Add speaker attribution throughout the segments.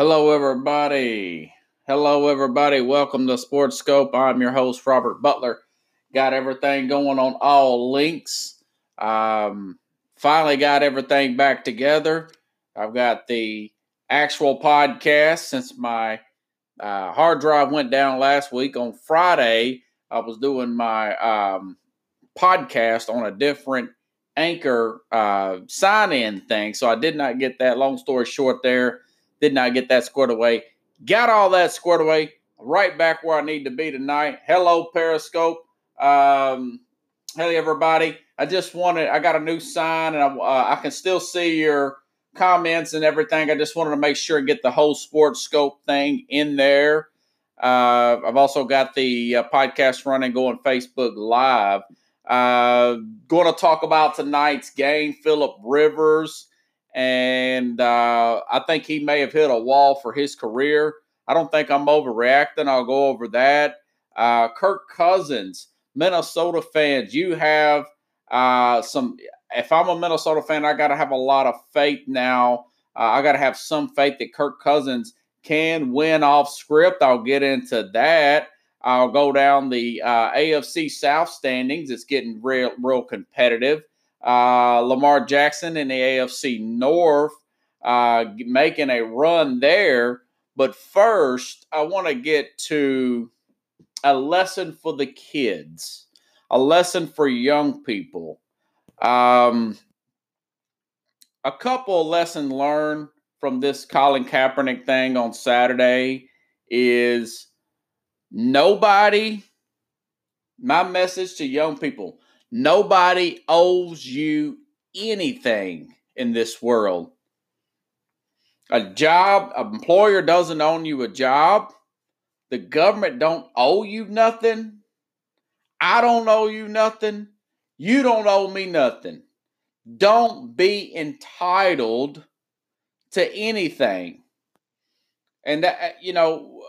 Speaker 1: Hello, everybody. Hello, everybody. Welcome to Sports Scope. I'm your host, Robert Butler. Got everything going on all links. Um, finally got everything back together. I've got the actual podcast since my uh, hard drive went down last week on Friday. I was doing my um, podcast on a different anchor uh, sign in thing. So I did not get that. Long story short, there did not get that squared away. Got all that squared away. Right back where I need to be tonight. Hello, Periscope. Um, hey, everybody. I just wanted, I got a new sign and I, uh, I can still see your comments and everything. I just wanted to make sure and get the whole sports scope thing in there. Uh, I've also got the uh, podcast running going Facebook Live. Uh, going to talk about tonight's game, Philip Rivers and uh, I think he may have hit a wall for his career. I don't think I'm overreacting. I'll go over that. Uh, Kirk Cousins, Minnesota fans, you have uh, some. If I'm a Minnesota fan, I got to have a lot of faith now. Uh, I got to have some faith that Kirk Cousins can win off script. I'll get into that. I'll go down the uh, AFC South standings. It's getting real, real competitive uh, Lamar Jackson in the AFC North uh, making a run there. But first, I want to get to a lesson for the kids, a lesson for young people. Um, a couple lessons learned from this Colin Kaepernick thing on Saturday is nobody, my message to young people, Nobody owes you anything in this world. A job, an employer doesn't own you a job. The government don't owe you nothing. I don't owe you nothing. You don't owe me nothing. Don't be entitled to anything. And that, you know,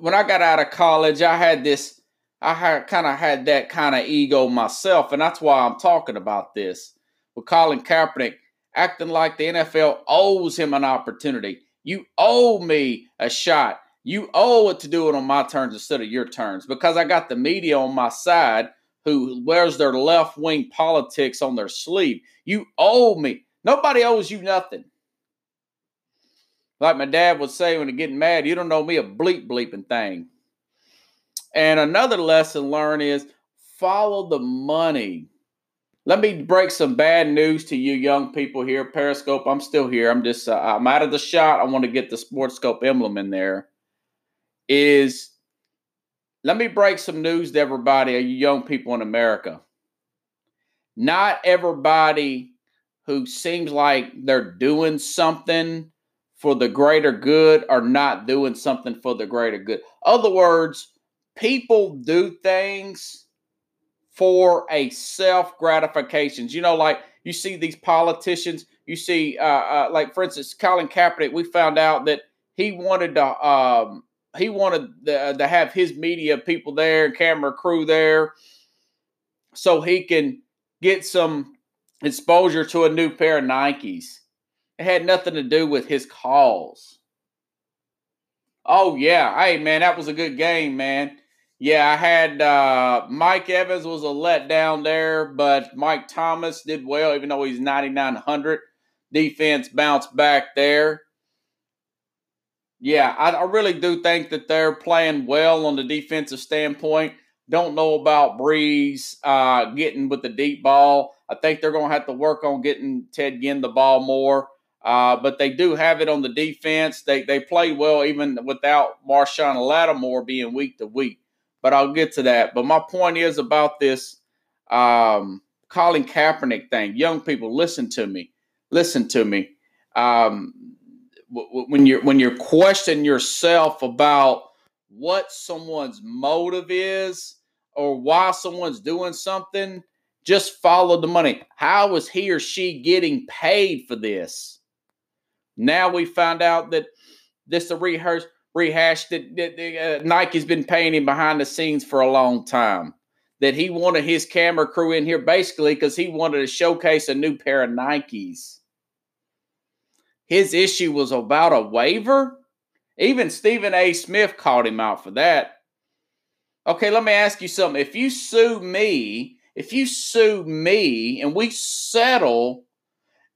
Speaker 1: when I got out of college, I had this I had kind of had that kind of ego myself, and that's why I'm talking about this. With Colin Kaepernick acting like the NFL owes him an opportunity. You owe me a shot. You owe it to do it on my terms instead of your terms because I got the media on my side who wears their left wing politics on their sleeve. You owe me. Nobody owes you nothing. Like my dad would say when he getting mad, you don't know me a bleep bleeping thing. And another lesson learned is follow the money. Let me break some bad news to you young people here. Periscope, I'm still here. I'm just, uh, I'm out of the shot. I want to get the Sports Scope emblem in there. Is let me break some news to everybody, you young people in America. Not everybody who seems like they're doing something for the greater good are not doing something for the greater good. Other words, people do things for a self gratification. You know, like you see these politicians, you see, uh, uh, like for instance, Colin Kaepernick. We found out that he wanted to, um, he wanted the, to have his media people there, camera crew there, so he can get some exposure to a new pair of Nikes. It had nothing to do with his cause. Oh yeah, hey man, that was a good game, man. Yeah, I had uh, Mike Evans was a letdown there, but Mike Thomas did well, even though he's 9,900. Defense bounced back there. Yeah, I, I, really do think that they're playing well on the defensive standpoint. Don't know about Brees uh, getting with the deep ball. I think they're going to have to work on getting Ted Ginn the ball more. Uh, but they do have it on the defense. They they play well even without Marshon Lattimore being week to week but I'll get to that. But my point is about this um, Colin Kaepernick thing. Young people, listen to me. Listen to me. Um, when you're when you're questioning yourself about what someone's motive is or why someone's doing something, just follow the money. How is he or she getting paid for this? Now we found out that this a rehearse rehashed that, that uh, Nike's been paying him behind the scenes for a long time. That he wanted his camera crew in here basically because he wanted to showcase a new pair of Nikes. His issue was about a waiver. Even Stephen A. Smith called him out for that. Okay, let me ask you something. If you sue me, if you sue me and we settle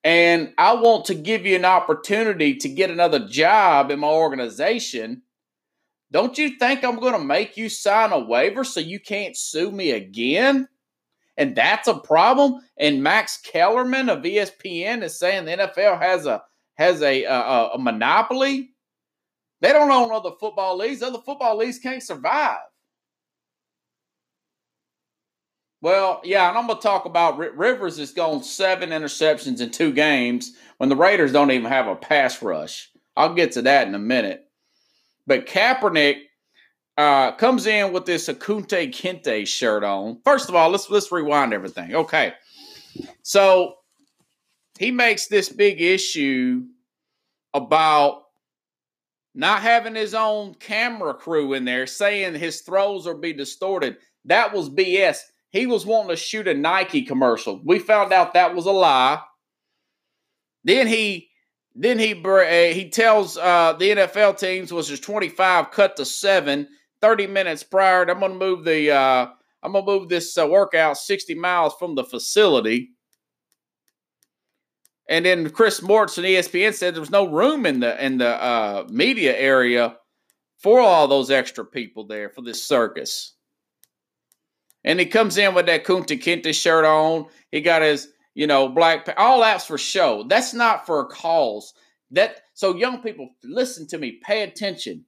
Speaker 1: and I want to give you an opportunity to get another job in my organization, don't you think I'm going to make you sign a waiver so you can't sue me again? And that's a problem. And Max Kellerman of ESPN is saying the NFL has a has a a, a monopoly. They don't own other football leagues. Other football leagues can't survive. Well, yeah, and I'm going to talk about Rivers has gone seven interceptions in two games when the Raiders don't even have a pass rush. I'll get to that in a minute. But Kaepernick uh, comes in with this a Kunta Kinte shirt on. First of all, let's let's rewind everything. Okay, so he makes this big issue about not having his own camera crew in there, saying his throws are be distorted. That was BS he was wanting to shoot a Nike commercial. We found out that was a lie. Then he then he uh, he tells uh, the NFL teams was just 25 cut to 7 30 minutes prior. I'm to move the uh, I'm to move this uh, workout 60 miles from the facility. And then Chris Morris and ESPN said there was no room in the in the uh, media area for all those extra people there for this circus. And he comes in with that Kunta Kinte shirt on. He got his, you know, black. All that's for show. That's not for a cause. That so young people listen to me. Pay attention.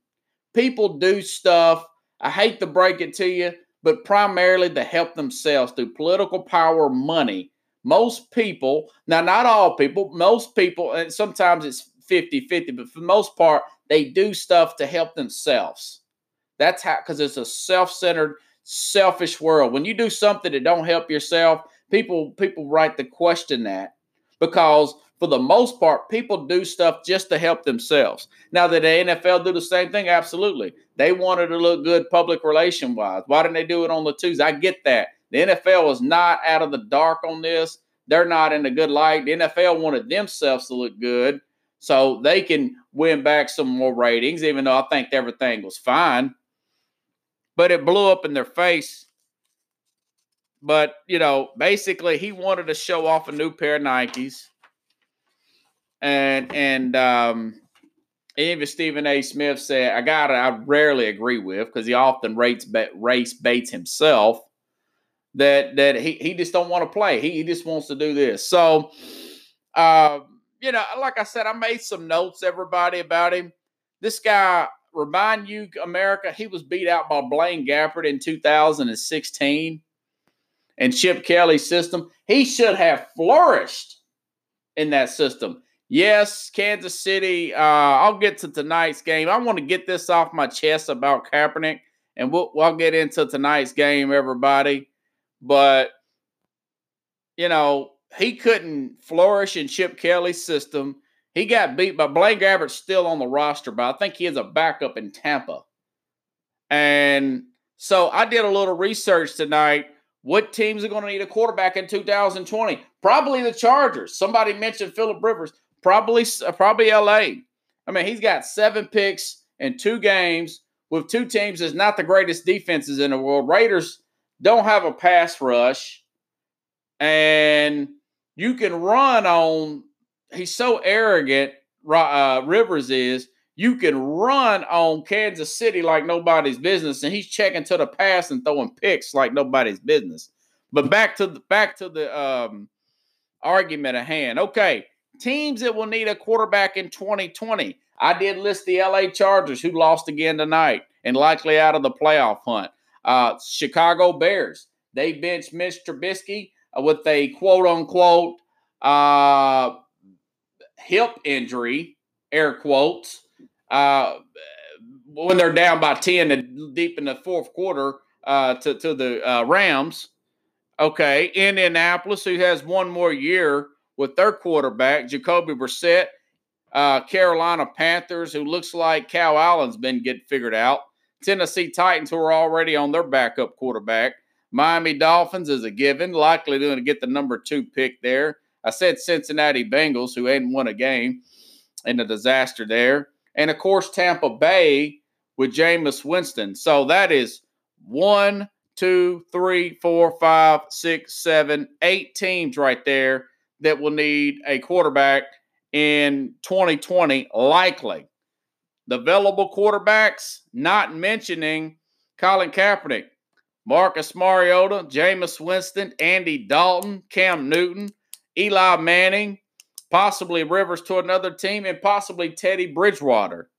Speaker 1: People do stuff. I hate to break it to you, but primarily to help themselves through political power, money. Most people, now not all people, most people, and sometimes it's 50 50, but for the most part, they do stuff to help themselves. That's how, because it's a self centered selfish world. When you do something that don't help yourself, people people right to question that because for the most part, people do stuff just to help themselves. Now that the NFL do the same thing, absolutely. They wanted to look good public relation wise. Why didn't they do it on the twos? I get that. The NFL was not out of the dark on this. They're not in a good light. The NFL wanted themselves to look good so they can win back some more ratings, even though I think everything was fine but it blew up in their face. But, you know, basically he wanted to show off a new pair of Nikes. And and um even Stephen A. Smith said, I got I rarely agree with because he often rates race baits himself that that he, he just don't want to play. He, he just wants to do this. So uh, you know, like I said, I made some notes, everybody, about him. This guy remind you, America, he was beat out by Blaine Gabbert in 2016 and Chip Kelly's system. He should have flourished in that system. Yes, Kansas City. Uh, I'll get to tonight's game. I want to get this off my chest about Kaepernick, and we'll, we'll get into tonight's game, everybody. But, you know, he couldn't flourish in Chip Kelly's system he got beat by Blaine Gabbert's still on the roster, but I think he is a backup in Tampa. And so I did a little research tonight. What teams are going to need a quarterback in 2020? Probably the Chargers. Somebody mentioned Philip Rivers. Probably, uh, probably LA. I mean, he's got seven picks in two games with two teams that's not the greatest defenses in the world. Raiders don't have a pass rush, and you can run on he's so arrogant. Uh, Rivers is. You can run on Kansas City like nobody's business, and he's checking to the pass and throwing picks like nobody's business. But back to the back to the um, argument at hand. Okay, teams that will need a quarterback in 2020. I did list the LA Chargers, who lost again tonight and likely out of the playoff hunt. Uh, Chicago Bears. They benched Mitch Trubisky with a quote unquote uh, hip injury, air quotes, uh, when they're down by 10 and deep in the fourth quarter uh, to, to the uh, Rams. Okay, Indianapolis, who has one more year with their quarterback, Jacoby Brissett. Uh, Carolina Panthers, who looks like Kyle Allen's been getting figured out. Tennessee Titans, who are already on their backup quarterback. Miami Dolphins is a given, likely going to get the number two pick there. I said Cincinnati Bengals, who hadn't won a game in the disaster there. and of course Tampa Bay with Jameis Winston. So that is one, two, three, four, five, six, seven, eight teams right there that will need a quarterback in 2020, likely. The available quarterbacks, not mentioning Colin Kaepernick, Marcus Mariota, Jameis Winston, Andy Dalton, Cam Newton, Eli Manning, possibly Rivers to another team, and possibly Teddy Bridgewater.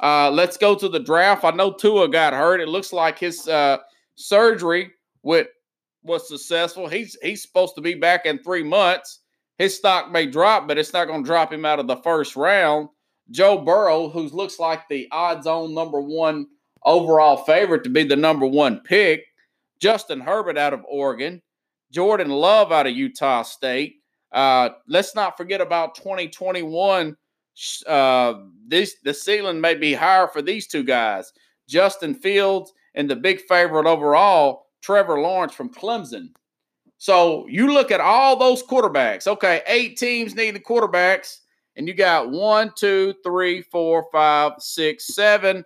Speaker 1: Uh, let's go to the draft. I know Tua got hurt. It looks like his uh, surgery with was successful. He's he's supposed to be back in three months. His stock may drop, but it's not going to drop him out of the first round. Joe Burrow, who looks like the odds-on number one overall favorite to be the number one pick. Justin Herbert out of Oregon. Jordan Love out of Utah State. Uh, let's not forget about 2021 uh, this the ceiling may be higher for these two guys, Justin Fields and the big favorite overall, Trevor Lawrence from Clemson. So you look at all those quarterbacks. Okay, eight teams need the quarterbacks, and you got one, two, three, four, five, six, seven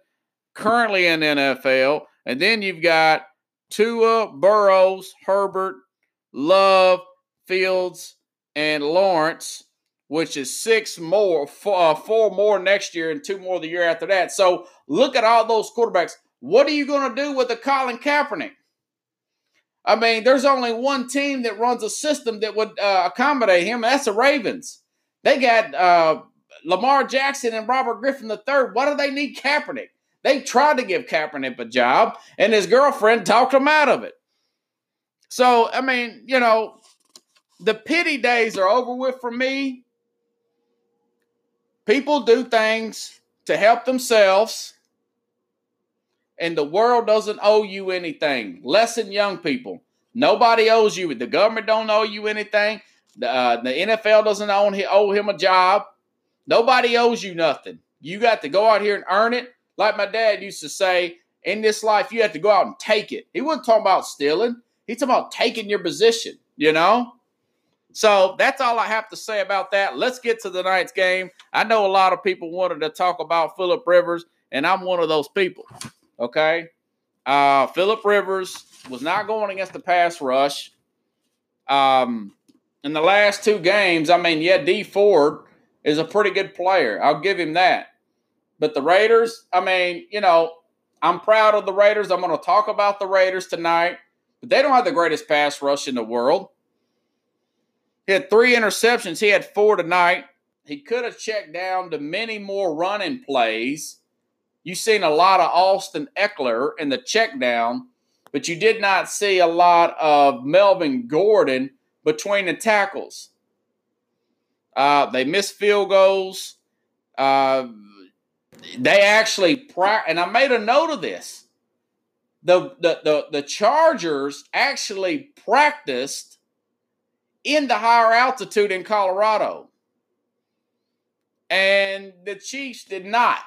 Speaker 1: currently in NFL, and then you've got Tua, Burrows, Herbert, Love, Fields, and Lawrence which is six more, four, uh, four more next year and two more the year after that. So look at all those quarterbacks. What are you going to do with the Colin Kaepernick? I mean, there's only one team that runs a system that would uh, accommodate him, and that's the Ravens. They got uh, Lamar Jackson and Robert Griffin III. Why do they need Kaepernick? They tried to give Kaepernick a job, and his girlfriend talked him out of it. So, I mean, you know, the pity days are over with for me. People do things to help themselves, and the world doesn't owe you anything. Lesson young people. Nobody owes you. The government don't owe you anything. The, uh, the NFL doesn't own, owe him a job. Nobody owes you nothing. You got to go out here and earn it. Like my dad used to say, in this life, you have to go out and take it. He wasn't talking about stealing. He's talking about taking your position, you know? So that's all I have to say about that. Let's get to the night's game. I know a lot of people wanted to talk about Philip Rivers, and I'm one of those people. Okay. Uh, Philip Rivers was not going against the pass rush. Um, in the last two games, I mean, yeah, D Ford is a pretty good player. I'll give him that. But the Raiders, I mean, you know, I'm proud of the Raiders. I'm going to talk about the Raiders tonight, but they don't have the greatest pass rush in the world. He had three interceptions. He had four tonight. He could have checked down to many more running plays. You've seen a lot of Austin Ekeler in the check down, but you did not see a lot of Melvin Gordon between the tackles. Uh, they missed field goals. Uh, they actually, and I made a note of this. The, the, the, the Chargers actually practiced in the higher altitude in Colorado. And the Chiefs did not.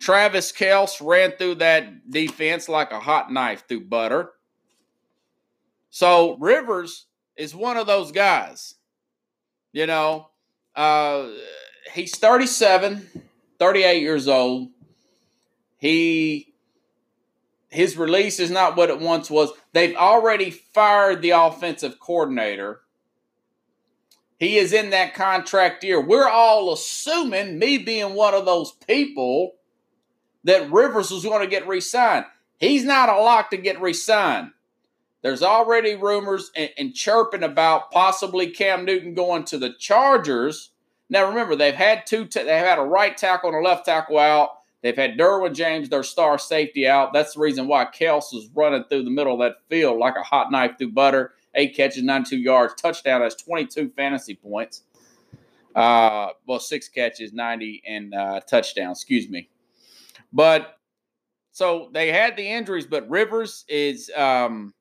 Speaker 1: Travis Kelce ran through that defense like a hot knife through butter. So Rivers is one of those guys. You know, uh, he's 37, 38 years old. He his release is not what it once was. They've already fired the offensive coordinator. He is in that contract year. We're all assuming, me being one of those people, that Rivers was going to get re signed. He's not a lock to get re signed. There's already rumors and, and, chirping about possibly Cam Newton going to the Chargers. Now remember, they've had two. They've had a right tackle and a left tackle out. They've had Derwin James, their star safety, out. That's the reason why Kelce was running through the middle of that field like a hot knife through butter. Eight catches, 92 yards, touchdown has 22 fantasy points. Uh, well, six catches, 90, and uh, touchdown, excuse me. But so they had the injuries, but Rivers is um,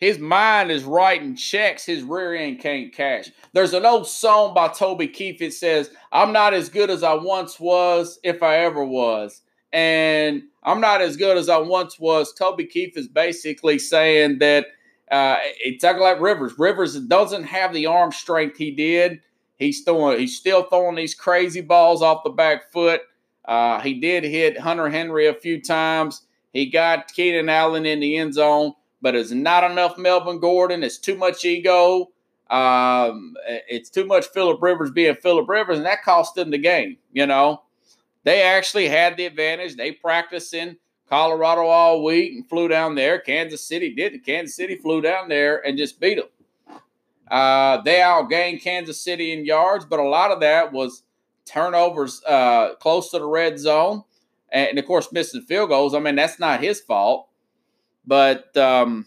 Speaker 1: his mind is writing checks his rear end can't cash. There's an old song by Toby Keith. It says, I'm not as good as I once was, if I ever was. And I'm not as good as I once was. Toby Keith is basically saying that uh, it's like Rivers. Rivers doesn't have the arm strength he did. He's throwing. He's still throwing these crazy balls off the back foot. Uh, he did hit Hunter Henry a few times. He got Keenan Allen in the end zone, but it's not enough Melvin Gordon. It's too much ego. Um, it's too much Philip Rivers being Philip Rivers, and that cost them the game. You know, they actually had the advantage. They practiced in Colorado all week and flew down there. Kansas City did. Kansas City flew down there and just beat them. Uh, they outgained Kansas City in yards, but a lot of that was turnovers uh, close to the red zone, and, of course missing field goals. I mean, that's not his fault, but um,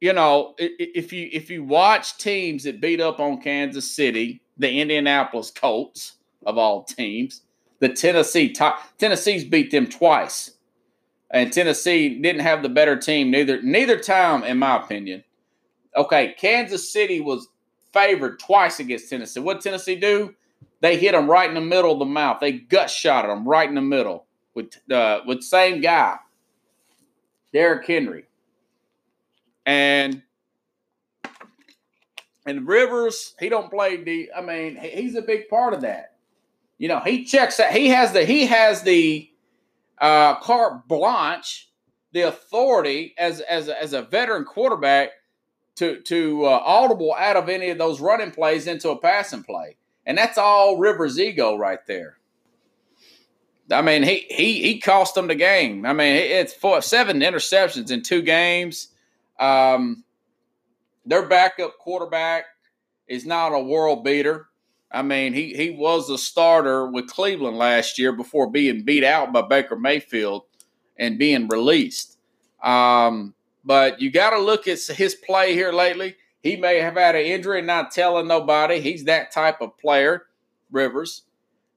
Speaker 1: you know, if you if you watch teams that beat up on Kansas City, the Indianapolis Colts of all teams, the Tennessee Tennessee's beat them twice, and Tennessee didn't have the better team neither neither time, in my opinion. Okay, Kansas City was favored twice against Tennessee. What Tennessee do? They hit them right in the middle of the mouth. They gut shot them right in the middle with uh, with same guy, Derrick Henry, and and Rivers. He don't play the. I mean, he's a big part of that. You know, he checks that. He has the he has the uh, carte blanche, the authority as as as a veteran quarterback to to uh, audible out of any of those running plays into a passing play, and that's all Rivers' ego right there. I mean, he he he cost them the game. I mean, it's four seven interceptions in two games. Um, their backup quarterback is not a world beater. I mean, he he was a starter with Cleveland last year before being beat out by Baker Mayfield and being released. Um, but you got to look at his play here lately. He may have had an injury and not telling nobody. He's that type of player, Rivers.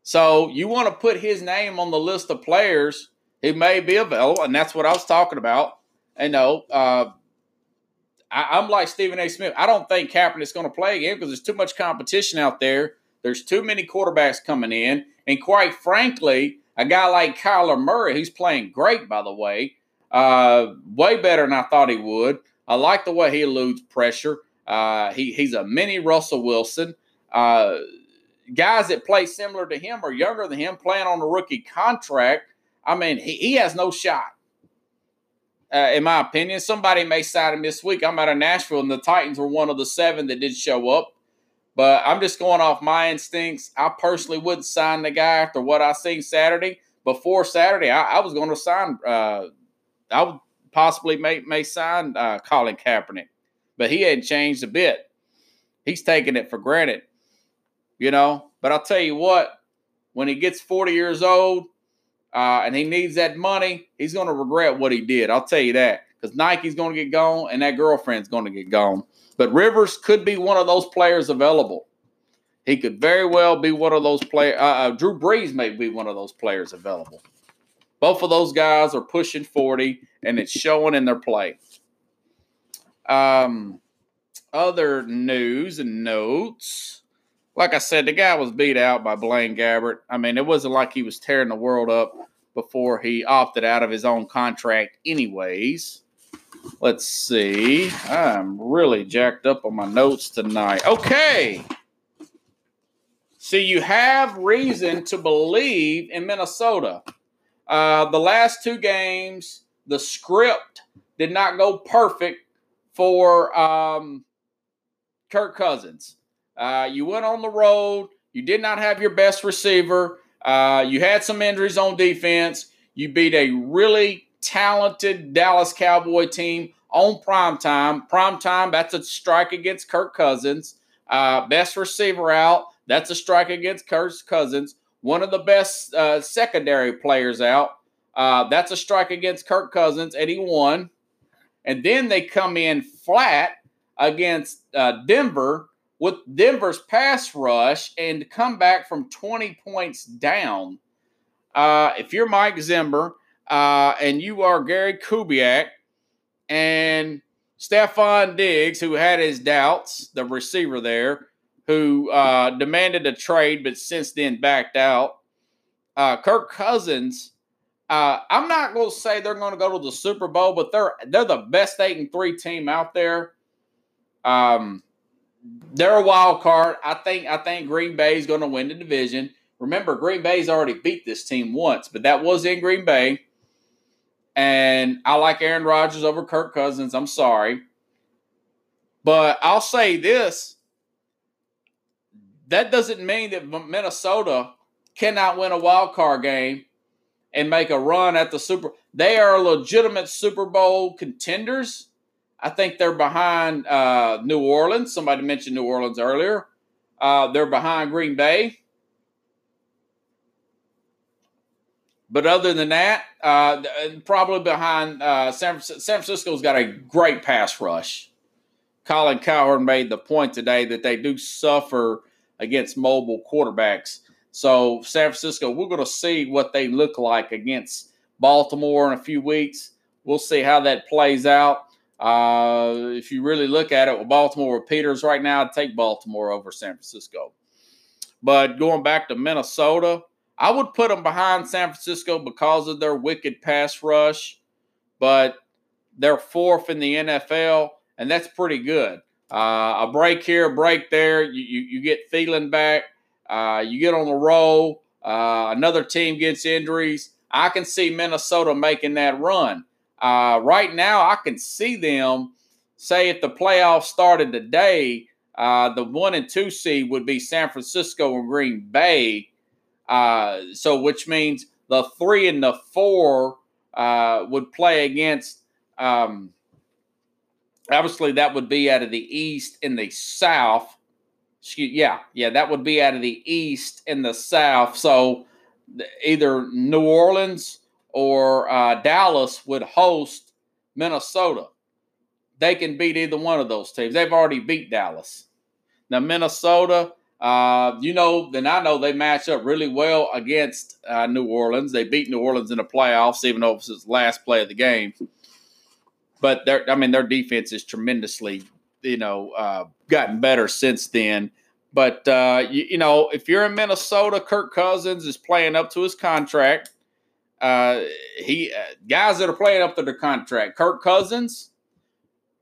Speaker 1: So you want to put his name on the list of players who may be available, and that's what I was talking about. And no, uh, I, am like Stephen A. Smith. I don't think Kaepernick's going to play again because there's too much competition out there. There's too many quarterbacks coming in, and quite frankly, a guy like Kyler Murray, who's playing great, by the way, uh, way better than I thought he would. I like the way he eludes pressure. Uh, he, he's a mini Russell Wilson. Guys that play similar to him or younger than him playing on a rookie contract. I mean, he, he has no shot. Uh, in my opinion, somebody may sign him this week. I'm out of Nashville, and the Titans were one of the seven that did show up. But I'm just going off my instincts. I personally wouldn't sign the guy after what I seen Saturday. Before Saturday, I, I was going to sign uh, I would possibly may may sign uh, Colin Kaepernick, but he hadn't changed a bit. He's taking it for granted, you know. But I'll tell you what, when he gets 40 years old uh, and he needs that money, he's going to regret what he did. I'll tell you that because Nike's going to get gone and that girlfriend's going to get gone. But Rivers could be one of those players available. He could very well be one of those players. Uh, uh, Drew Brees may be one of those players available. Both of those guys are pushing 40, and it's showing in their play. Um, other news and notes. Like I said, the guy was beat out by Blaine Gabbert. I mean, it wasn't like he was tearing the world up before he opted out of his own contract, anyways. Let's see. I'm really jacked up on my notes tonight. Okay. So you have reason to believe in Minnesota. Uh, the last two games, the script did not go perfect for um, Kirk Cousins. Uh, you went on the road. You did not have your best receiver. Uh, you had some injuries on defense. You beat a really talented Dallas Cowboy team on prime time. Prime time, that's a strike against Kirk Cousins. Uh, best receiver out, that's a strike against Kirk Cousins one of the best uh, secondary players out. Uh, that's a strike against Kirk Cousins, and he won. And then they come in flat against uh, Denver with Denver's pass rush and come back from 20 points down. Uh, if you're Mike Zimmer uh, and you are Gary Kubiak and Stefon Diggs, who had his doubts, the receiver there, who uh, demanded a trade but since then backed out. Uh, Kirk Cousins, uh, I'm not going to say they're going to go to the Super Bowl, but they're they're the best eight and three team out there. Um, they're a wild card. I think I think Green Bay is going to win the division. Remember, Green Bay's already beat this team once, but that was in Green Bay. And I like Aaron Rodgers over Kirk Cousins. I'm sorry. But I'll say this that doesn't mean that Minnesota cannot win a wild card game and make a run at the Super. They are legitimate Super Bowl contenders. I think they're behind uh, New Orleans. Somebody mentioned New Orleans earlier. Uh, they're behind Green Bay. But other than that, uh, probably behind uh, San, San Francisco's got a great pass rush. Colin Cowherd made the point today that they do suffer against mobile quarterbacks. So San Francisco, we're going to see what they look like against Baltimore in a few weeks. We'll see how that plays out. Uh, if you really look at it with Baltimore with Peters right now, I'd take Baltimore over San Francisco. But going back to Minnesota, I would put them behind San Francisco because of their wicked pass rush, but they're fourth in the NFL, and that's pretty good. Uh, a break here, a break there, you, you, you get Thielen back, uh, you get on the roll, uh, another team gets injuries. I can see Minnesota making that run. Uh, right now, I can see them say if the playoffs started today, uh, the one and two seed would be San Francisco and Green Bay. Uh, so, which means the three and the four uh, would play against. Um, obviously, that would be out of the East and the South. Excuse, yeah, yeah, that would be out of the East and the South. So, either New Orleans or uh, Dallas would host Minnesota. They can beat either one of those teams. They've already beat Dallas. Now, Minnesota, uh, you know, then I know they match up really well against uh, New Orleans. They beat New Orleans in the playoffs, even though it was last play of the game. But their, I mean, their defense is tremendously, you know, uh, gotten better since then. But uh, you, you, know, if you're in Minnesota, Kirk Cousins is playing up to his contract. Uh, he uh, guys that are playing up to their contract. Kirk Cousins,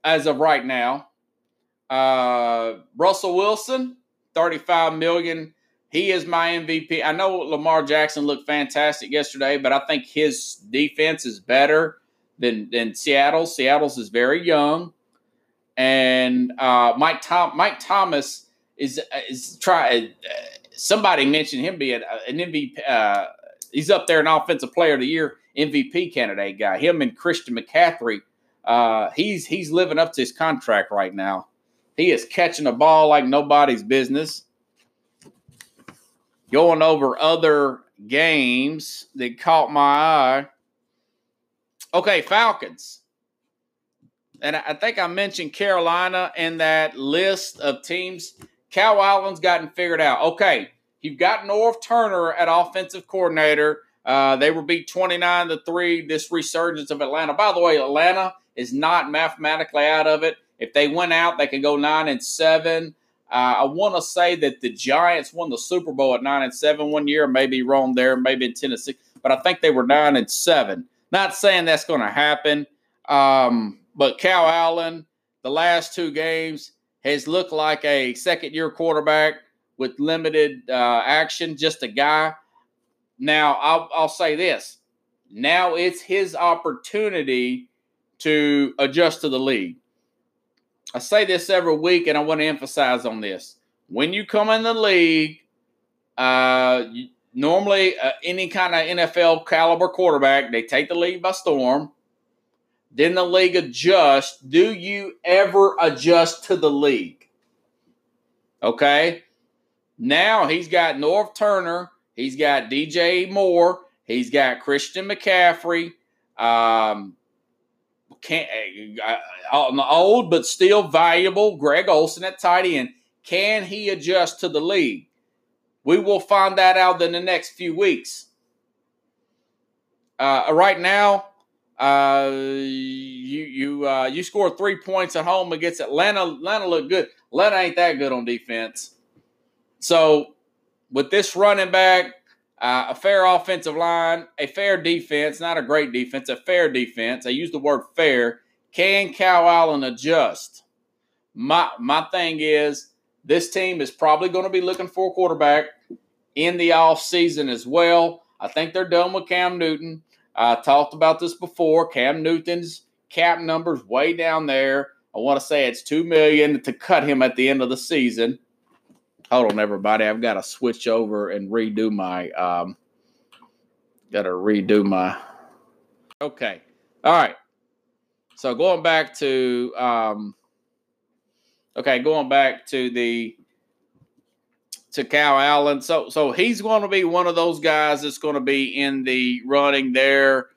Speaker 1: as of right now. Uh, Russell Wilson, thirty-five million. He is my MVP. I know Lamar Jackson looked fantastic yesterday, but I think his defense is better than than Seattle's. Seattle's is very young, and uh, Mike Tom Mike Thomas is is try. Uh, somebody mentioned him being an MVP. Uh, he's up there an offensive player of the year MVP candidate guy. Him and Christian McCaffrey. Uh, he's he's living up to his contract right now. He is catching a ball like nobody's business. Going over other games that caught my eye. Okay, Falcons. And I think I mentioned Carolina in that list of teams. Kyle Allen's gotten figured out. Okay, You've got Norv Turner at offensive coordinator. Uh, they were beat 29 to 3, this resurgence of Atlanta. By the way, Atlanta is not mathematically out of it. If they went out, they could go 9 and 7. Uh, I want to say that the Giants won the Super Bowl at 9 and 7 one year. Maybe wrong there, maybe in Tennessee, but I think they were 9 and 7. Not saying that's going to happen, um, but Kyle Allen, the last two games, has looked like a second year quarterback with limited uh, action, just a guy. Now, I'll, I'll say this. Now it's his opportunity to adjust to the league. I say this every week, and I want to emphasize on this. When you come in the league, uh, you, normally uh, any kind of NFL caliber quarterback, they take the league by storm. Then the league adjusts. Do you ever adjust to the league? Okay. Now he's got Norv Turner, he's got DJ Moore, he's got Christian McCaffrey, um, can uh, old but still valuable Greg Olsen at tight end. Can he adjust to the league? We will find that out in the next few weeks. Uh, right now, uh, you you uh, you scored three points at home against Atlanta. Atlanta looked good. Atlanta ain't that good on defense. So, with this running back, uh, a fair offensive line, a fair defense, not a great defense, a fair defense. I use the word fair. Can Kyle Allen adjust? My my thing is this team is probably going to be looking for a quarterback in the off season as well. I think they're done with Cam Newton. I talked about this before. Cam Newton's cap numbers way down there. I want to say it's two million to cut him at the end of the season. Hold on, everybody. I've got to switch over and redo my. Um, got to redo my. Okay. All right. So going back to. Um, okay, going back to the to Kyle Allen. So so he's going to be one of those guys that's going to be in the running there.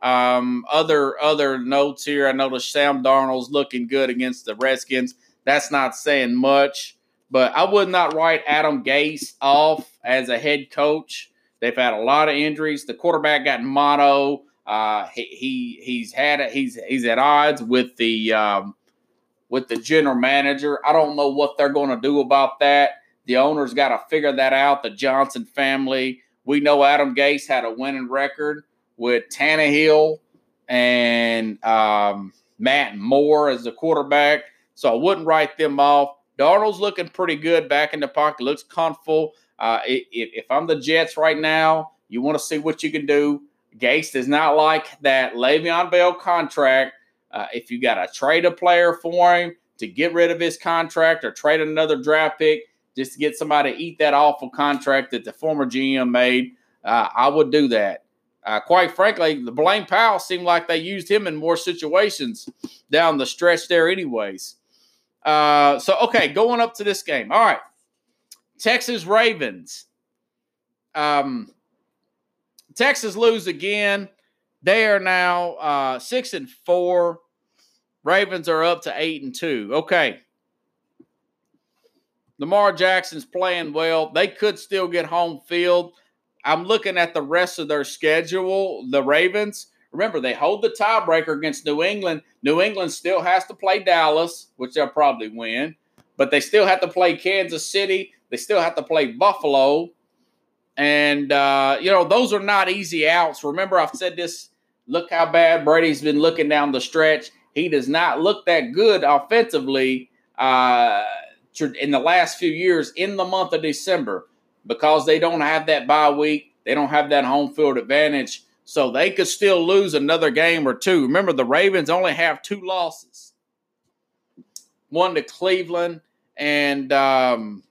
Speaker 1: Um, other other notes here. I noticed Sam Darnold's looking good against the Redskins. That's not saying much, but I would not write Adam Gase off as a head coach. They've had a lot of injuries. The quarterback got mono. Uh, he, he he's had it. He's he's at odds with the um, with the general manager. I don't know what they're going to do about that. The owner's got to figure that out. The Johnson family. We know Adam Gase had a winning record with Tannehill and um, Matt Moore as the quarterback. So I wouldn't write them off. Darnold's looking pretty good back in the pocket. Looks comfortable. Uh, if, if I'm the Jets right now, you want to see what you can do. Gase does not like that Le'Veon Bell contract. Uh, if you got to trade a player for him to get rid of his contract or trade another draft pick, just to get somebody to eat that awful contract that the former GM made, uh, I would do that. Uh, quite frankly, the Bilal Powell seemed like they used him in more situations down the stretch there, anyways. Uh, so, okay, going up to this game. All right. Texas Ravens. Um, Texas lose again. They are now uh, six and four. Ravens are up to eight and two. Okay. Lamar Jackson's playing well. They could still get home field. I'm looking at the rest of their schedule. The Ravens, remember, they hold the tiebreaker against New England. New England still has to play Dallas, which they'll probably win, but they still have to play Kansas City. They still have to play Buffalo. And, uh, you know, those are not easy outs. Remember, I've said this look how bad Brady's been looking down the stretch. He does not look that good offensively. Uh, in the last few years in the month of December because they don't have that bye week, they don't have that home field advantage. So they could still lose another game or two. Remember, the Ravens only have two losses one to Cleveland and um,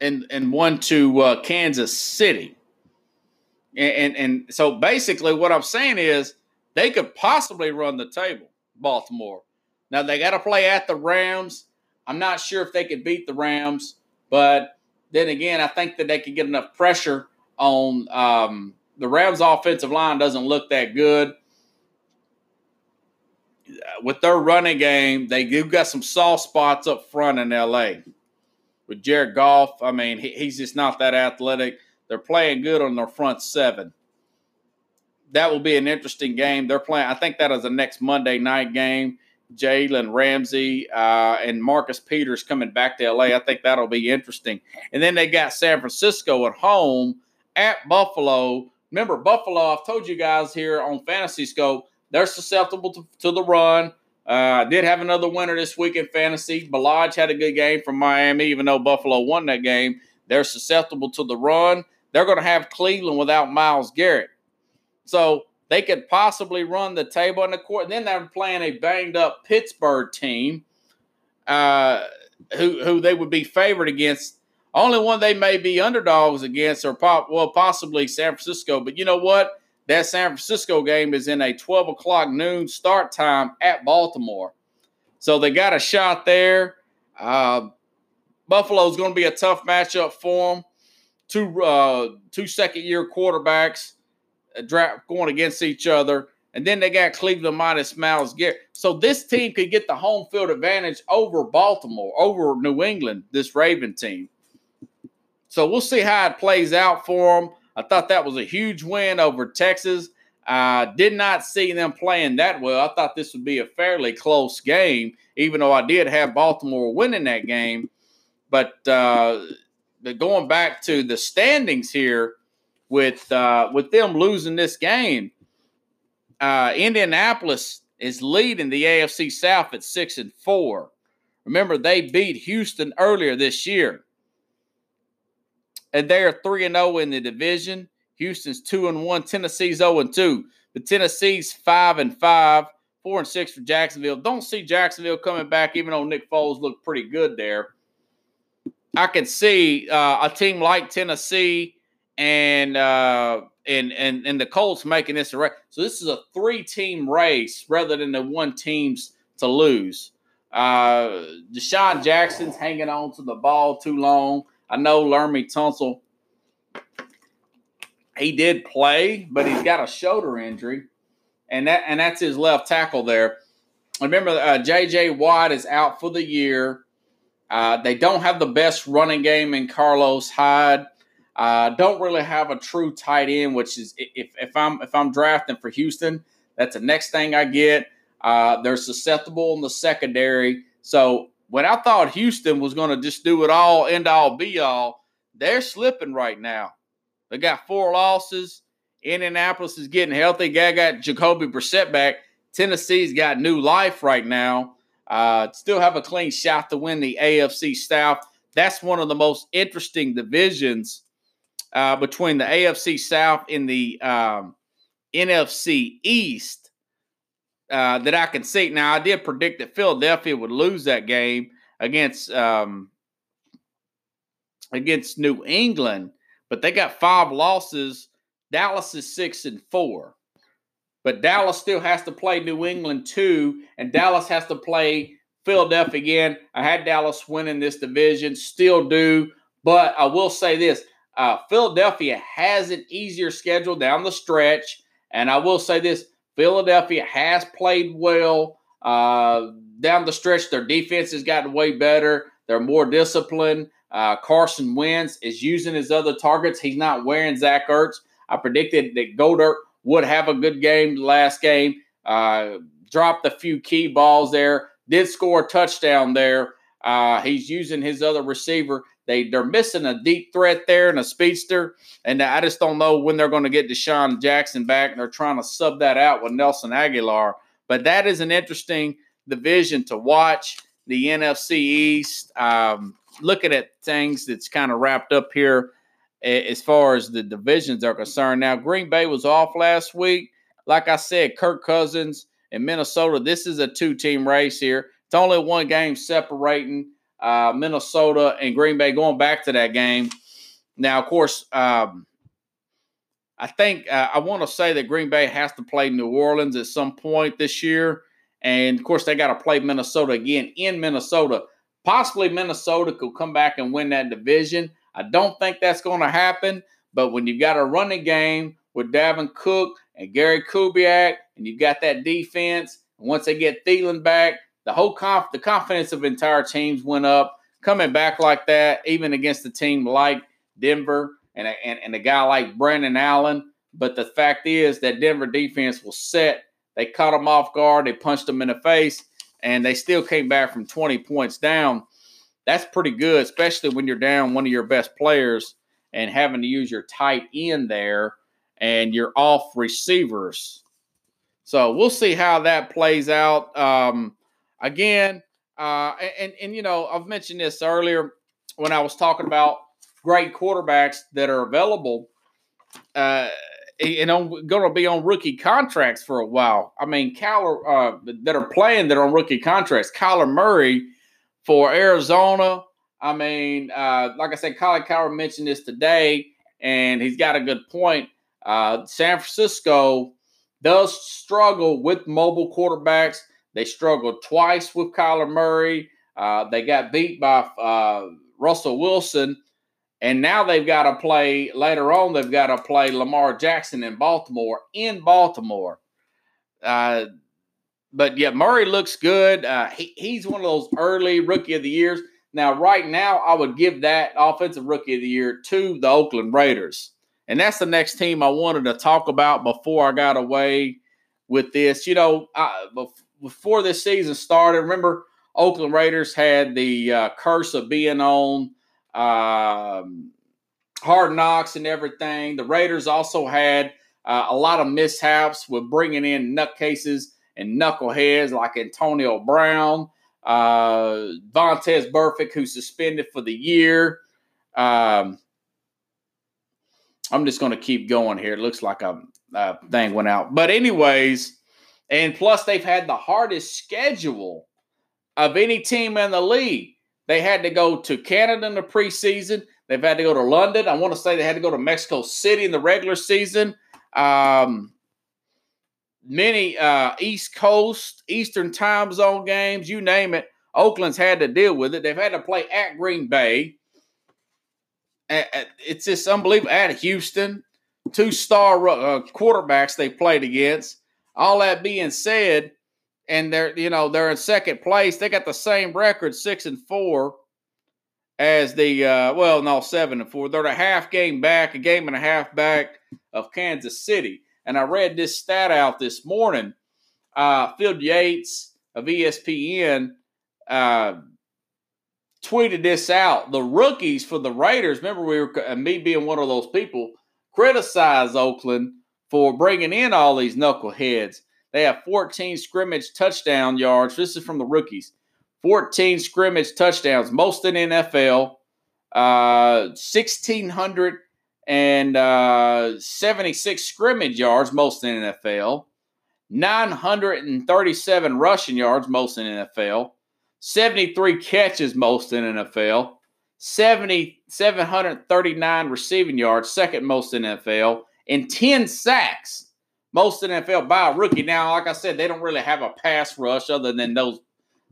Speaker 1: and and one to uh, Kansas City. And, and and so basically, what I'm saying is they could possibly run the table, Baltimore. Now they got to play at the Rams. I'm not sure if they could beat the Rams, but then again, I think that they could get enough pressure on um, the Rams' offensive line. Doesn't look that good with their running game. They have got some soft spots up front in LA. With Jared Goff, I mean, he, he's just not that athletic. They're playing good on their front seven. That will be an interesting game. They're playing. I think that is the next Monday night game. Jalen Ramsey uh, and Marcus Peters coming back to LA. I think that'll be interesting. And then they got San Francisco at home at Buffalo. Remember, Buffalo, I've told you guys here on Fantasy Scope, they're susceptible to, to the run. Uh, did have another winner this week in fantasy. Ballage had a good game from Miami, even though Buffalo won that game. They're susceptible to the run. They're going to have Cleveland without Myles Garrett. So they could possibly run the table in the court. And then they're playing a banged up Pittsburgh team, uh, who who they would be favored against. Only one they may be underdogs against, or pop, well, possibly San Francisco. But you know what? That San Francisco game is in a 12 o'clock noon start time at Baltimore. So they got a shot there. Uh, Buffalo's going to be a tough matchup for them. Two uh, two second year quarterbacks draft going against each other. And then they got Cleveland minus Myles Garrett. So this team could get the home field advantage over Baltimore, over New England, this Raven team. So we'll see how it plays out for them. I thought that was a huge win over Texas. I did not see them playing that well. I thought this would be a fairly close game, even though I did have Baltimore winning that game. But, uh, but going back to the standings here, with uh, with them losing this game. Uh, Indianapolis is leading the AFC South at six and four. Remember, they beat Houston earlier this year. And they are 3 and 0 in the division. Houston's 2 and 1. Tennessee's 0 and 2. But Tennessee's 5 and 5. 4 and 6 for Jacksonville. Don't see Jacksonville coming back, even though Nick Foles looked pretty good there. I can see uh, a team like Tennessee and uh, and and and the Colts making this a race. So this is a three-team race rather than the one teams to lose. Uh, DeSean Jackson's hanging on to the ball too long. I know Laremy Tunsil, he did play, but he's got a shoulder injury, and that and that's his left tackle there. Remember, uh, J.J. Watt is out for the year. Uh, they don't have the best running game in Carlos Hyde. Uh, don't really have a true tight end, which is if, if I'm if I'm drafting for Houston, that's the next thing I get. Uh, they're susceptible in the secondary. So when I thought Houston was going to just do it all, end all, be all, they're slipping right now. They got four losses. Indianapolis is getting healthy. Guy got Jacoby Brissett back. Tennessee's got new life right now. Uh, still have a clean shot to win the AFC South. That's one of the most interesting divisions uh, between the AFC South and the um, NFC East uh, that I can see. Now, I did predict that Philadelphia would lose that game against um, against New England, but they got five losses. Dallas is six and four. But Dallas still has to play New England too, and Dallas has to play Philadelphia again. I had Dallas winning this division, still do. But I will say this uh, Philadelphia has an easier schedule down the stretch. And I will say this Philadelphia has played well uh, down the stretch. Their defense has gotten way better, they're more disciplined. Uh, Carson Wentz is using his other targets. He's not wearing Zach Ertz. I predicted that Goedert would have a good game last game. Uh, dropped a few key balls there. Did score a touchdown there. Uh, he's using his other receiver. They they're missing a deep threat there and a speedster, and I just don't know when they're going to get DeSean Jackson back. And they're trying to sub that out with Nelson Agholor, but that is an interesting division to watch. The NFC East. Um, looking at things that's kind of wrapped up here as far as the divisions are concerned. Now, Green Bay was off last week. Like I said, Kirk Cousins in Minnesota. This is a two-team race here. It's only one game separating uh, Minnesota and Green Bay. Going back to that game. Now, of course, um, I think uh, I want to say that Green Bay has to play New Orleans at some point this year. And of course, they got to play Minnesota again in Minnesota. Possibly Minnesota could come back and win that division. I don't think that's going to happen. But when you've got a running game with Dalvin Cook and Gary Kubiak, and you've got that defense, and once they get Thielen back, the whole conf- the confidence of entire teams went up. Coming back like that, even against a team like Denver and a, and, and a guy like Brandon Allen. But the fact is that Denver defense was set. They caught them off guard. They punched them in the face, and they still came back from 20 points down that's pretty good, especially when you're down one of your best players and having to use your tight end there and your off receivers. So we'll see how that plays out. Um, again, uh, and and you know I've mentioned this earlier when I was talking about great quarterbacks that are available. Uh, and I'm going to be on rookie contracts for a while. I mean, Kyler uh, that are playing that are on rookie contracts. Kyler Murray for Arizona, I mean, uh, like I said, Colin Cowherd mentioned this today, and he's got a good point. Uh, San Francisco does struggle with mobile quarterbacks. They struggled twice with Kyler Murray. Uh, they got beat by uh, Russell Wilson, and now they've got to play later on. They've got to play Lamar Jackson in Baltimore. In Baltimore, uh, but yeah, Murray looks good. Uh, he, he's one of those early rookie of the years. Now, right now, I would give that offensive rookie of the year to the Oakland Raiders. And that's the next team I wanted to talk about before I got away with this. You know, I, before this season started, remember Oakland Raiders had the uh, curse of being on um, hard knocks and everything. The Raiders also had uh, a lot of mishaps with bringing in nutcases and knuckleheads like Antonio Brown. Uh, Vontaze Burfict, who's suspended for the year. Um, I'm just going to keep going here. It looks like a, a thing went out. But, anyways, and plus, they've had the hardest schedule of any team in the league. They had to go to Canada in the preseason. They've had to go to London. I want to say they had to go to Mexico City in the regular season. Um, many uh, East Coast, Eastern time zone games, you name it. Oakland's had to deal with it. They've had to play at Green Bay. It's just unbelievable. At Houston, two star uh, quarterbacks they played against. All that being said, and they're you know they're in second place. They got the same record, six and four, as the uh, well, no, seven and four. They're a half game back, a game and a half back of Kansas City. And I read this stat out this morning. Uh, Field Yates of ESPN uh, tweeted this out. The rookies for the Raiders, remember we were me being one of those people, criticized Oakland for bringing in all these knuckleheads. They have 14 scrimmage touchdown yards. This is from the rookies. 14 scrimmage touchdowns, most in NFL. Uh, 1,676 scrimmage yards, most in NFL. 937 rushing yards, most in NFL. 73 catches, most in NFL. 70, 739 receiving yards, second most in NFL. And 10 sacks, most NFL by a rookie. Now, like I said, they don't really have a pass rush other than those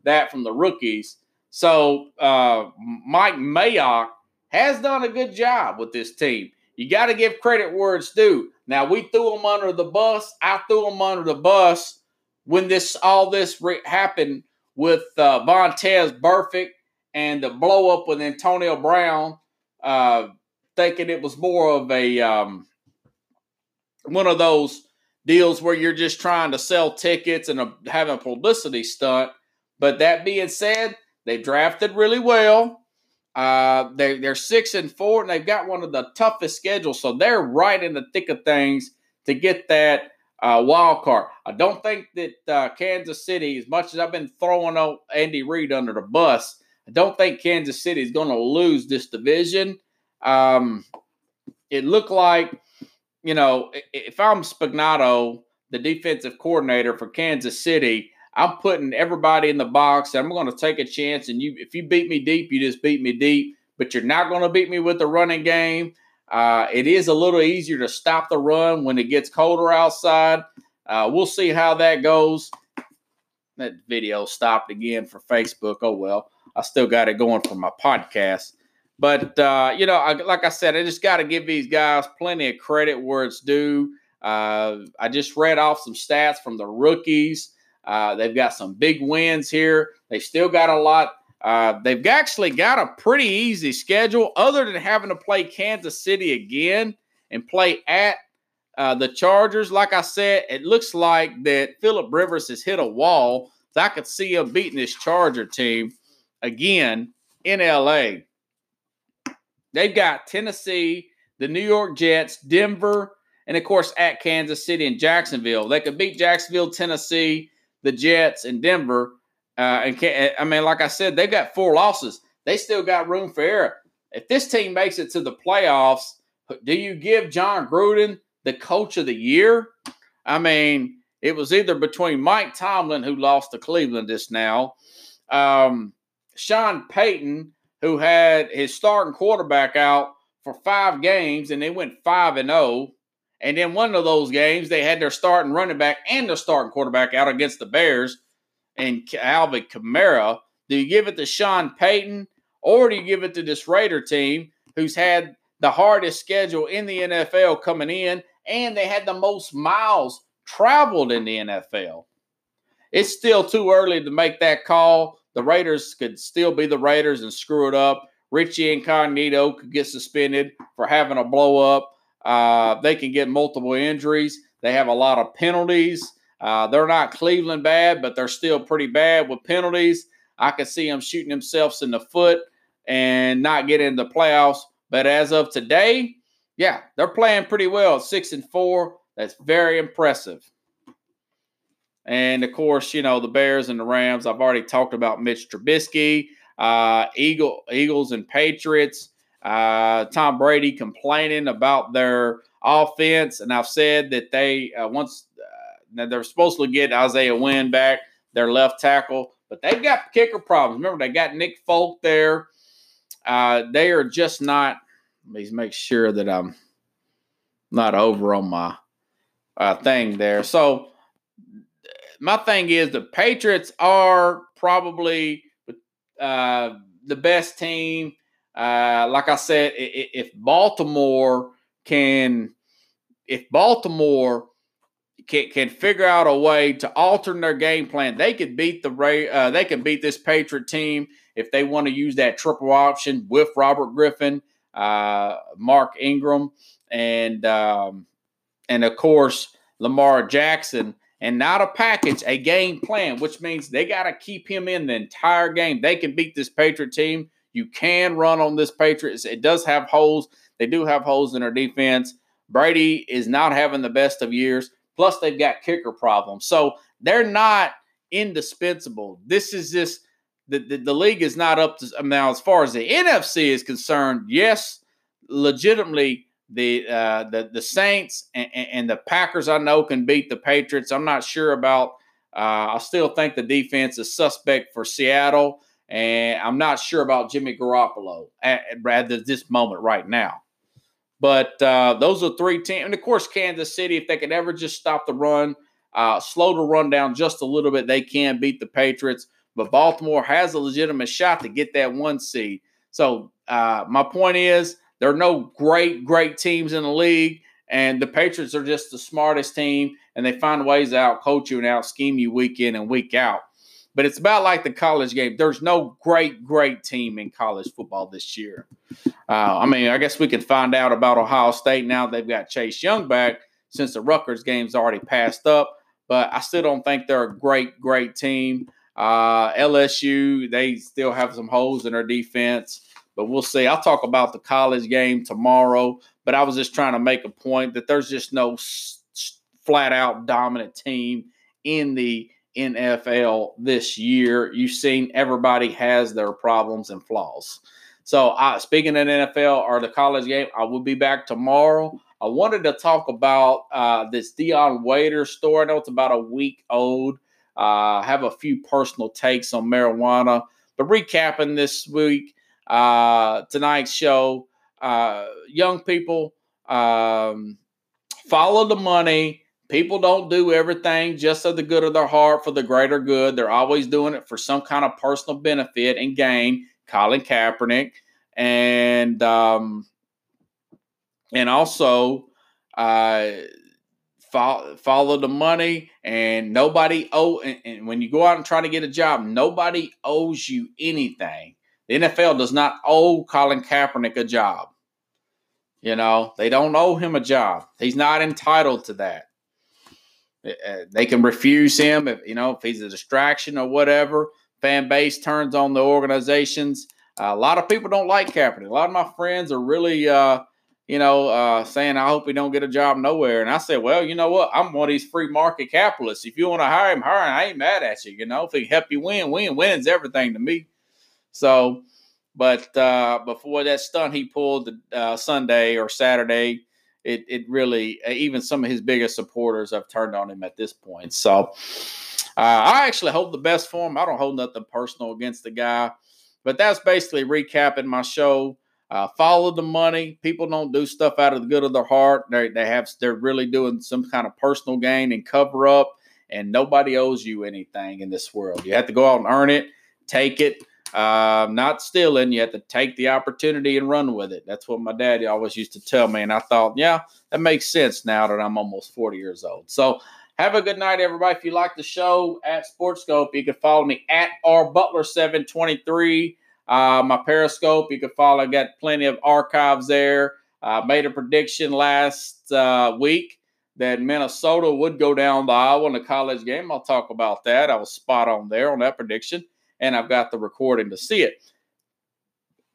Speaker 1: that from the rookies. So uh, Mike Mayock has done a good job with this team. You got to give credit where it's due. Now we threw them under the bus. I threw them under the bus when this all this re- happened with uh, Vontaze Burfict and the blow up with Antonio Brown, uh, thinking it was more of a um, one of those deals where you're just trying to sell tickets and a, having a publicity stunt. But that being said, they drafted really well. Uh, they, they're six and four, and they've got one of the toughest schedules, so they're right in the thick of things to get that uh, wild card. I don't think that uh, Kansas City, as much as I've been throwing Andy Reid under the bus, I don't think Kansas City is going to lose this division. Um, it looked like you know, if I'm Spagnuolo, the defensive coordinator for Kansas City, I'm putting everybody in the box. I'm going to take a chance. And you, if you beat me deep, you just beat me deep. But you're not going to beat me with the running game. Uh, it is a little easier to stop the run when it gets colder outside. Uh, we'll see how that goes. That video stopped again for Facebook. Oh well, I still got it going for my podcast. But uh, you know, I, like I said, I just got to give these guys plenty of credit where it's due. Uh, I just read off some stats from the rookies. Uh, they've got some big wins here. They still got a lot. Uh, they've actually got a pretty easy schedule, other than having to play Kansas City again and play at uh, the Chargers. Like I said, it looks like that Philip Rivers has hit a wall. So I could see him beating this Charger team again in LA. They've got Tennessee, the New York Jets, Denver, and of course at Kansas City and Jacksonville. They could beat Jacksonville, Tennessee, the Jets, and Denver. Uh, and I mean, like I said, they've got four losses. They still got room for error. If this team makes it to the playoffs, do you give Jon Gruden the coach of the year? I mean, it was either between Mike Tomlin, who lost to Cleveland just now, um, Sean Payton, who had his starting quarterback out for five games and they went 5 and 0. And then one of those games, they had their starting running back and their starting quarterback out against the Bears and Alvin Kamara. Do you give it to Sean Payton or do you give it to this Raider team who's had the hardest schedule in the NFL coming in and they had the most miles traveled in the NFL? It's still too early to make that call the Raiders could still be the Raiders and screw it up. Richie Incognito could get suspended for having a blow up. Uh, they can get multiple injuries. They have a lot of penalties. Uh, they're not Cleveland bad, but they're still pretty bad with penalties. I could see them shooting themselves in the foot and not getting the playoffs. But as of today, yeah, they're playing pretty well. Six and four. That's very impressive. And of course, you know, the Bears and the Rams. I've already talked about Mitch Trubisky, uh, Eagle, Eagles and Patriots. Uh, Tom Brady complaining about their offense. And I've said that they, uh, once uh, they're supposed to get Isaiah Wynn back, their left tackle, but they've got kicker problems. Remember, they got Nick Folk there. Uh, they are just not. Let me make sure that I'm not over on my uh, thing there. So my thing is the Patriots are probably uh, the best team. Uh, like I said, if Baltimore can, if Baltimore can, can figure out a way to alter their game plan, they could beat the uh, they can beat this Patriot team if they want to use that triple option with Robert Griffin, uh, Mark Ingram, and um, and of course Lamar Jackson and not a package, a game plan, which means they got to keep him in the entire game. They can beat this Patriot team. You can run on this Patriots. It does have holes. They do have holes in their defense. Brady is not having the best of years. Plus, they've got kicker problems. So they're not indispensable. This is just the, the, the league is not up to now as far as the NFC is concerned. Yes, legitimately the uh, the the Saints and, and, the Packers I know can beat the Patriots. I'm not sure about. Uh, I still think the defense is suspect for Seattle, and I'm not sure about Jimmy Garoppolo at, at this moment right now. But uh, those are three teams, and of course Kansas City. If they could ever just stop the run, uh, slow the run down just a little bit, they can beat the Patriots. But Baltimore has a legitimate shot to get that one seed. So uh, my point is there are no great, great teams in the league, and the Patriots are just the smartest team, and they find ways to out coach you and out scheme you week in and week out. But it's about like the college game. There's no great, great team in college football this year. Uh, I mean, I guess we could find out about Ohio State now they've got Chase Young back since the Rutgers game's already passed up. But I still don't think they're a great, great team. Uh, LSU, they still have some holes in their defense but we'll see. I'll talk about the college game tomorrow, but I was just trying to make a point that there's just no s- flat out dominant team in the NFL this year. You've seen everybody has their problems and flaws. So, speaking of NFL or the college game, I will be back tomorrow. I wanted to talk about uh, this Dion Waiters story. I know it's about a week old. Uh, I have a few personal takes on marijuana. But recapping this week, uh, tonight's show. Uh, young people, um, follow the money. People don't do everything just of the good of their heart for the greater good. They're always doing it for some kind of personal benefit and gain. Colin Kaepernick, and um, and also uh, follow, follow the money. And nobody owe. And, and when you go out and try to get a job, nobody owes you anything the NFL does not owe Colin Kaepernick a job. You know, they don't owe him a job. He's not entitled to that. Uh, uh, they can refuse him if you know if he's a distraction or whatever. Fan base turns on the organizations. A lot of people don't like Kaepernick. A lot of my friends are really, uh, you know, uh, saying, "I hope he don't get a job nowhere." And I said, "Well, you know what? I'm one of these free market capitalists. If you want to hire him, hire him. I ain't mad at you. You know, if he help you win, win, win's everything to me." So, but uh, before that stunt he pulled the uh, Sunday or Saturday, it it really uh, even some of his biggest supporters have turned on him at this point. So, uh, I actually hope the best for him. I don't hold nothing personal against the guy, but that's basically recapping my show. Uh, follow the money. People don't do stuff out of the good of their heart. They they have they're really doing some kind of personal gain and cover up. And nobody owes you anything in this world. You have to go out and earn it, take it. Uh, not stealing. You have to take the opportunity and run with it. That's what my daddy always used to tell me. And I thought, yeah, that makes sense now that I'm almost 40 years old. So have a good night, everybody. If you like the show at Sportscope, you can follow me at R Butler 723. Uh, my Periscope, you can follow. I got plenty of archives there. I uh, made a prediction last uh, week that Minnesota would go down the aisle in the college game. I'll talk about that. I was spot on there on that prediction and I've got the recording to see it.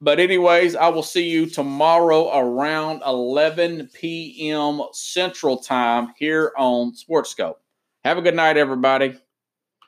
Speaker 1: But, anyways, I will see you tomorrow around 11 p.m. Central Time here on Sportscope. Have a good night, everybody.